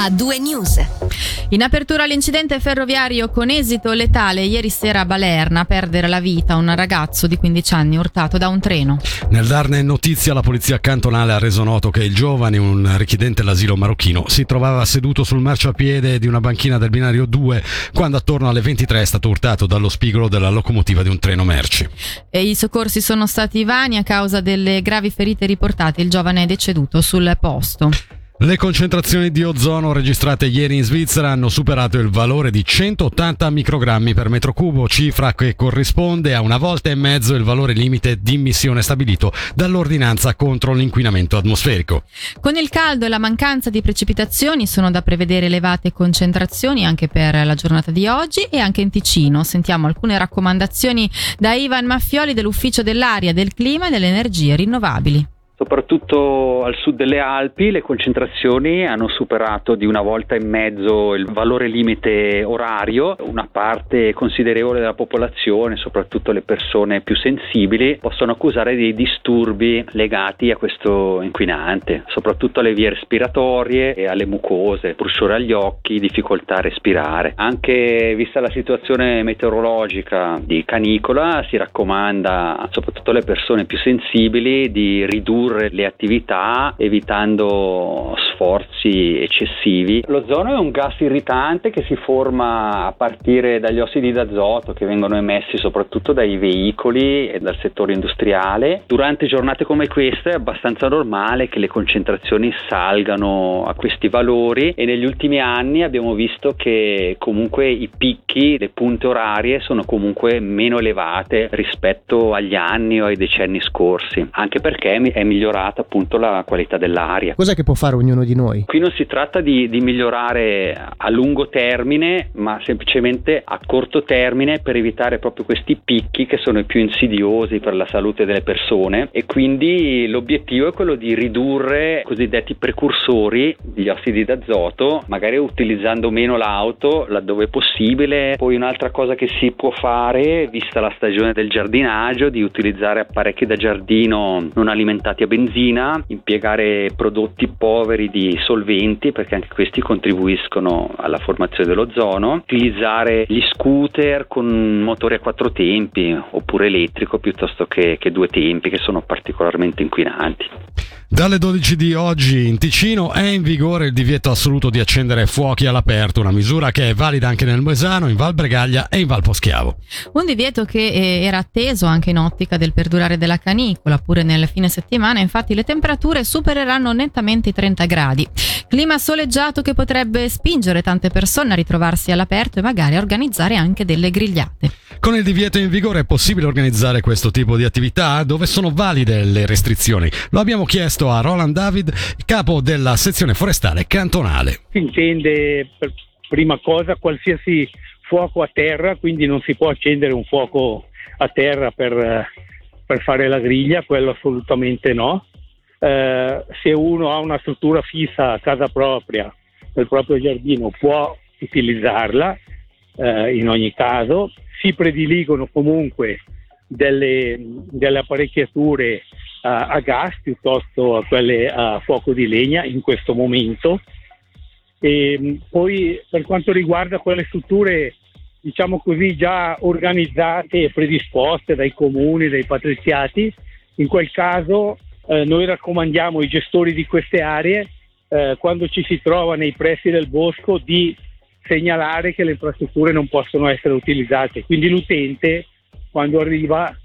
a due news. In apertura all'incidente ferroviario con esito letale ieri sera a Balerna, a perdere la vita un ragazzo di 15 anni urtato da un treno. Nel darne notizia la polizia cantonale ha reso noto che il giovane, un richiedente all'asilo marocchino, si trovava seduto sul marciapiede di una banchina del binario 2 quando attorno alle 23 è stato urtato dallo spigolo della locomotiva di un treno merci. E I soccorsi sono stati vani a causa delle gravi ferite riportate. Il giovane è deceduto sul posto. Le concentrazioni di ozono registrate ieri in Svizzera hanno superato il valore di 180 microgrammi per metro cubo, cifra che corrisponde a una volta e mezzo il valore limite di immissione stabilito dall'ordinanza contro l'inquinamento atmosferico. Con il caldo e la mancanza di precipitazioni sono da prevedere elevate concentrazioni anche per la giornata di oggi e anche in Ticino. Sentiamo alcune raccomandazioni da Ivan Maffioli dell'Ufficio dell'Aria, del Clima e delle Energie Rinnovabili. Soprattutto al sud delle Alpi le concentrazioni hanno superato di una volta e mezzo il valore limite orario, una parte considerevole della popolazione, soprattutto le persone più sensibili, possono accusare dei disturbi legati a questo inquinante, soprattutto alle vie respiratorie e alle mucose, bruciore agli occhi, difficoltà a respirare. Anche vista la situazione meteorologica di canicola si raccomanda soprattutto alle persone più sensibili di ridurre ridurre le attività evitando sforzi eccessivi. L'ozono è un gas irritante che si forma a partire dagli ossidi d'azoto che vengono emessi soprattutto dai veicoli e dal settore industriale. Durante giornate come queste è abbastanza normale che le concentrazioni salgano a questi valori e negli ultimi anni abbiamo visto che comunque i picchi, le punte orarie sono comunque meno elevate rispetto agli anni o ai decenni scorsi, anche perché è migliorata migliorata appunto la qualità dell'aria. Cos'è che può fare ognuno di noi? Qui non si tratta di, di migliorare a lungo termine, ma semplicemente a corto termine per evitare proprio questi picchi che sono i più insidiosi per la salute delle persone e quindi l'obiettivo è quello di ridurre i cosiddetti precursori, gli ossidi d'azoto, magari utilizzando meno l'auto laddove è possibile. Poi un'altra cosa che si può fare, vista la stagione del giardinaggio, di utilizzare apparecchi da giardino non alimentati a benzina, impiegare prodotti poveri di solventi perché anche questi contribuiscono alla formazione dell'ozono, utilizzare gli scooter con motori a quattro tempi oppure elettrico piuttosto che, che due tempi che sono particolarmente inquinanti. Dalle 12 di oggi in Ticino è in vigore il divieto assoluto di accendere fuochi all'aperto, una misura che è valida anche nel Moesano, in Val Bregaglia e in Val Poschiavo. Un divieto che eh, era atteso anche in ottica del perdurare della canicola, pure nel fine settimana, infatti le temperature supereranno nettamente i 30 gradi. Clima soleggiato che potrebbe spingere tante persone a ritrovarsi all'aperto e magari a organizzare anche delle grigliate. Con il divieto in vigore è possibile organizzare questo tipo di attività? Dove sono valide le restrizioni? Lo abbiamo chiesto a Roland David, capo della sezione forestale cantonale. Si intende per prima cosa qualsiasi fuoco a terra, quindi non si può accendere un fuoco a terra per, per fare la griglia, quello assolutamente no. Eh, se uno ha una struttura fissa a casa propria, nel proprio giardino, può utilizzarla eh, in ogni caso si prediligono comunque delle, delle apparecchiature uh, a gas piuttosto a quelle a fuoco di legna in questo momento. E poi per quanto riguarda quelle strutture diciamo così già organizzate e predisposte dai comuni, dai patriziati, in quel caso eh, noi raccomandiamo ai gestori di queste aree eh, quando ci si trova nei pressi del bosco di segnalare che le infrastrutture non possono essere utilizzate. Quindi l'utente quando arriva,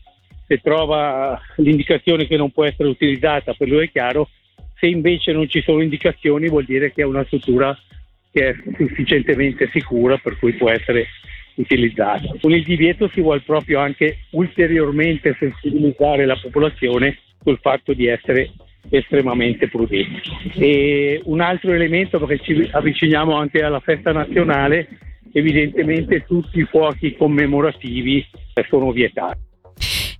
se trova l'indicazione che non può essere utilizzata, per lui è chiaro, se invece non ci sono indicazioni vuol dire che è una struttura che è sufficientemente sicura per cui può essere utilizzata. Con il divieto si vuole proprio anche ulteriormente sensibilizzare la popolazione sul fatto di essere estremamente prudenti. E un altro elemento, perché ci avviciniamo anche alla festa nazionale, evidentemente tutti i fuochi commemorativi sono vietati.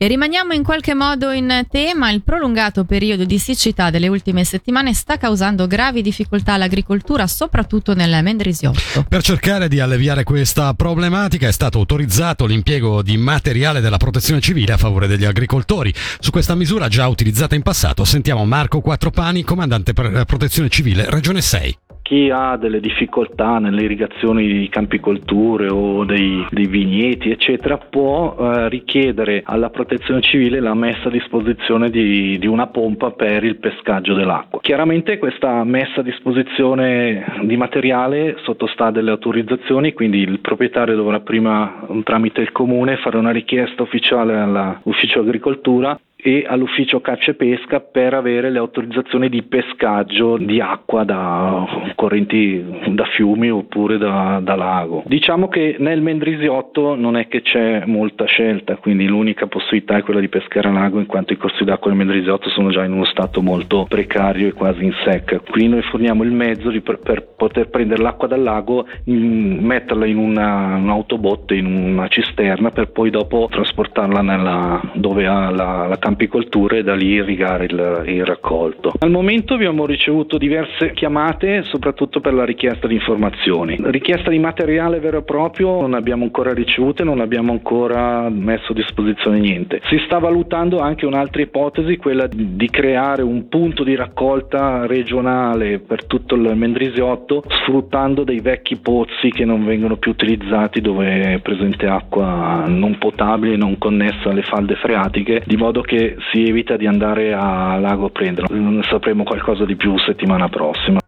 E rimaniamo in qualche modo in tema, il prolungato periodo di siccità delle ultime settimane sta causando gravi difficoltà all'agricoltura, soprattutto nel Mendrisiotto. Per cercare di alleviare questa problematica è stato autorizzato l'impiego di materiale della protezione civile a favore degli agricoltori. Su questa misura già utilizzata in passato sentiamo Marco Quattropani, comandante per protezione civile Regione 6. Chi ha delle difficoltà nelle irrigazioni di campicolture o dei, dei vigneti, eccetera, può eh, richiedere alla protezione civile la messa a disposizione di, di, una pompa per il pescaggio dell'acqua. Chiaramente questa messa a disposizione di materiale sottostà delle autorizzazioni, quindi il proprietario dovrà prima tramite il comune fare una richiesta ufficiale all'ufficio agricoltura e all'ufficio caccia e pesca per avere le autorizzazioni di pescaggio di acqua da correnti da fiumi oppure da, da, lago. Diciamo che nel Mendrisiotto non è che c'è molta scelta, quindi l'unica possibilità è quella di pescare a lago in quanto i corsi d'acqua del Mendrisiotto sono già in uno stato molto precario e quasi in secca. Quindi noi forniamo il mezzo di, per, per, poter prendere l'acqua dal lago, in, metterla in una, un'autobotte, in una cisterna per poi dopo trasportarla nella, dove ha la, la campicoltura e da lì irrigare il, il raccolto. Al momento abbiamo ricevuto diverse chiamate, soprattutto per la richiesta di informazioni. Richiesta di materiale vero e proprio non abbiamo ancora ricevuto e non abbiamo ancora messo a disposizione niente. Si sta valutando anche un'altra ipotesi, quella di creare un punto di raccolta regionale per tutto il Mendrisiotto, sfruttando dei vecchi pozzi che non vengono più utilizzati dove è presente acqua non potabile, non connessa alle falde freatiche, di modo che si evita di andare a lago a prenderlo. Ne sapremo qualcosa di più settimana prossima.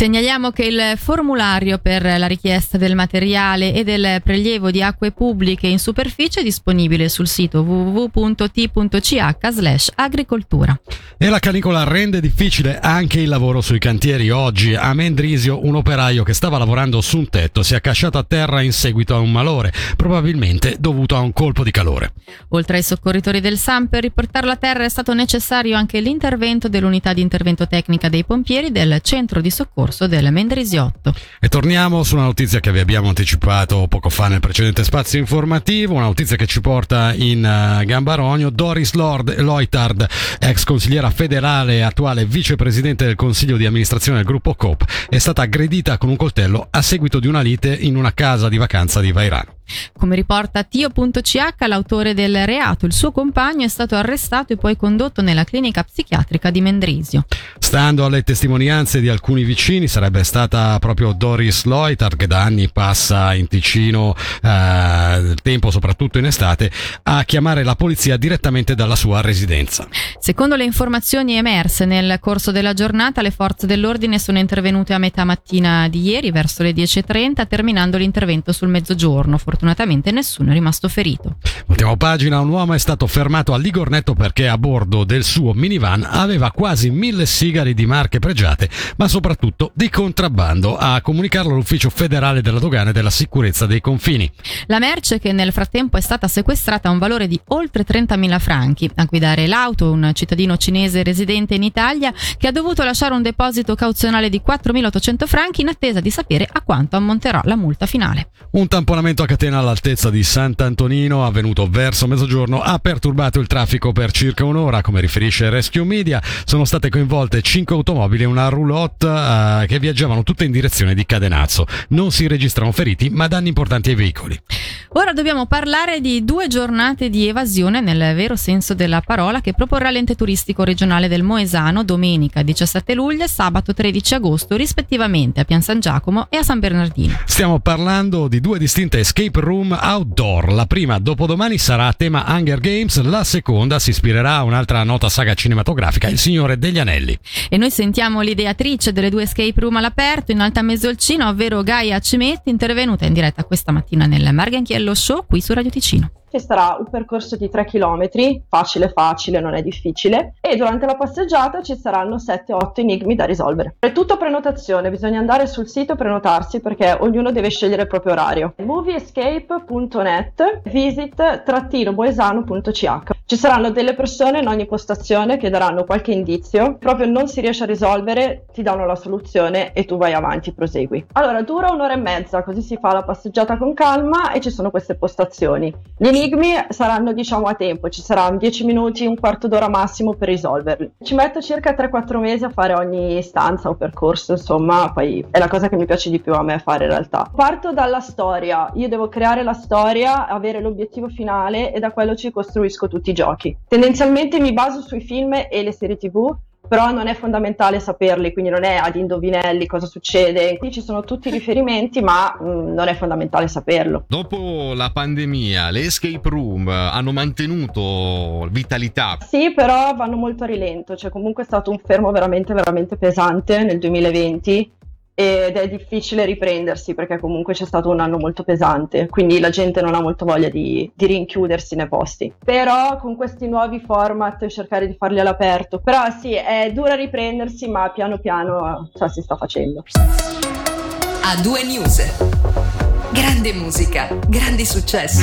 Segnaliamo che il formulario per la richiesta del materiale e del prelievo di acque pubbliche in superficie è disponibile sul sito www.t.ch agricoltura. E la canicola rende difficile anche il lavoro sui cantieri. Oggi a Mendrisio un operaio che stava lavorando su un tetto si è accasciato a terra in seguito a un malore, probabilmente dovuto a un colpo di calore. Oltre ai soccorritori del SAM, per riportarlo a terra è stato necessario anche l'intervento dell'unità di intervento tecnica dei pompieri del centro di soccorso corso del Mendrisiotto. E torniamo su una notizia che vi abbiamo anticipato poco fa nel precedente spazio informativo, una notizia che ci porta in uh, Gambaronio. Doris Lord Loitard, ex consigliera federale e attuale vicepresidente del consiglio di amministrazione del gruppo COP, è stata aggredita con un coltello a seguito di una lite in una casa di vacanza di Vairano. Come riporta Tio.ch, l'autore del reato, il suo compagno è stato arrestato e poi condotto nella clinica psichiatrica di Mendrisio. Stando alle testimonianze di alcuni vicini, sarebbe stata proprio Doris Loitar che da anni passa in Ticino, eh, tempo soprattutto in estate, a chiamare la polizia direttamente dalla sua residenza. Secondo le informazioni emerse nel corso della giornata, le forze dell'ordine sono intervenute a metà mattina di ieri, verso le 10.30, terminando l'intervento sul mezzogiorno fortunatamente nessuno è rimasto ferito. Ultima pagina, un uomo è stato fermato a Ligornetto perché a bordo del suo minivan aveva quasi mille sigari di marche pregiate, ma soprattutto di contrabbando, a comunicarlo l'Ufficio federale della dogana e della sicurezza dei confini. La merce che nel frattempo è stata sequestrata ha un valore di oltre 30.000 franchi. A guidare l'auto un cittadino cinese residente in Italia che ha dovuto lasciare un deposito cauzionale di 4.800 franchi in attesa di sapere a quanto ammonterà la multa finale. Un tamponamento a catena scena all'altezza di Sant'Antonino, avvenuto verso mezzogiorno, ha perturbato il traffico per circa un'ora. Come riferisce Rescue Media, sono state coinvolte 5 automobili e una roulotte uh, che viaggiavano tutte in direzione di Cadenazzo. Non si registrano feriti, ma danni importanti ai veicoli. Ora dobbiamo parlare di due giornate di evasione nel vero senso della parola che proporrà l'ente turistico regionale del Moesano domenica 17 luglio e sabato 13 agosto rispettivamente a Pian San Giacomo e a San Bernardino. Stiamo parlando di due distinte escape Room Outdoor. La prima dopodomani sarà a tema Hunger Games, la seconda si ispirerà a un'altra nota saga cinematografica, Il Signore degli Anelli. E noi sentiamo l'ideatrice delle due escape room all'aperto in Alta Mesolcino, ovvero Gaia Cimetti, intervenuta in diretta questa mattina nel Marganchiello Show qui su Radio Ticino che sarà un percorso di 3 km, facile facile, non è difficile, e durante la passeggiata ci saranno 7-8 enigmi da risolvere. È tutto prenotazione, bisogna andare sul sito e prenotarsi perché ognuno deve scegliere il proprio orario. movieescape.net visit-boesano.ch Ci saranno delle persone in ogni postazione che daranno qualche indizio, proprio non si riesce a risolvere, ti danno la soluzione e tu vai avanti, prosegui. Allora, dura un'ora e mezza, così si fa la passeggiata con calma e ci sono queste postazioni. Gli enigmi saranno diciamo a tempo, ci saranno 10 minuti, un quarto d'ora massimo per risolverli. Ci metto circa 3-4 mesi a fare ogni stanza o percorso, insomma, poi è la cosa che mi piace di più a me fare in realtà. Parto dalla storia, io devo creare la storia, avere l'obiettivo finale e da quello ci costruisco tutti i giochi. Tendenzialmente mi baso sui film e le serie tv però non è fondamentale saperli, quindi non è ad indovinelli cosa succede. Qui ci sono tutti i riferimenti, ma mh, mm, non è fondamentale saperlo. Dopo la pandemia, le escape room hanno mantenuto vitalità? Sì, però vanno molto a rilento, cioè comunque è stato un fermo veramente veramente pesante nel 2020 ed è difficile riprendersi perché comunque c'è stato un anno molto pesante, quindi la gente non ha molto voglia di, di rinchiudersi nei posti. Però con questi nuovi format cercare di farli all'aperto. Però sì, è dura riprendersi, ma piano piano cioè, si sta facendo. A due news. Grande musica, grandi successi.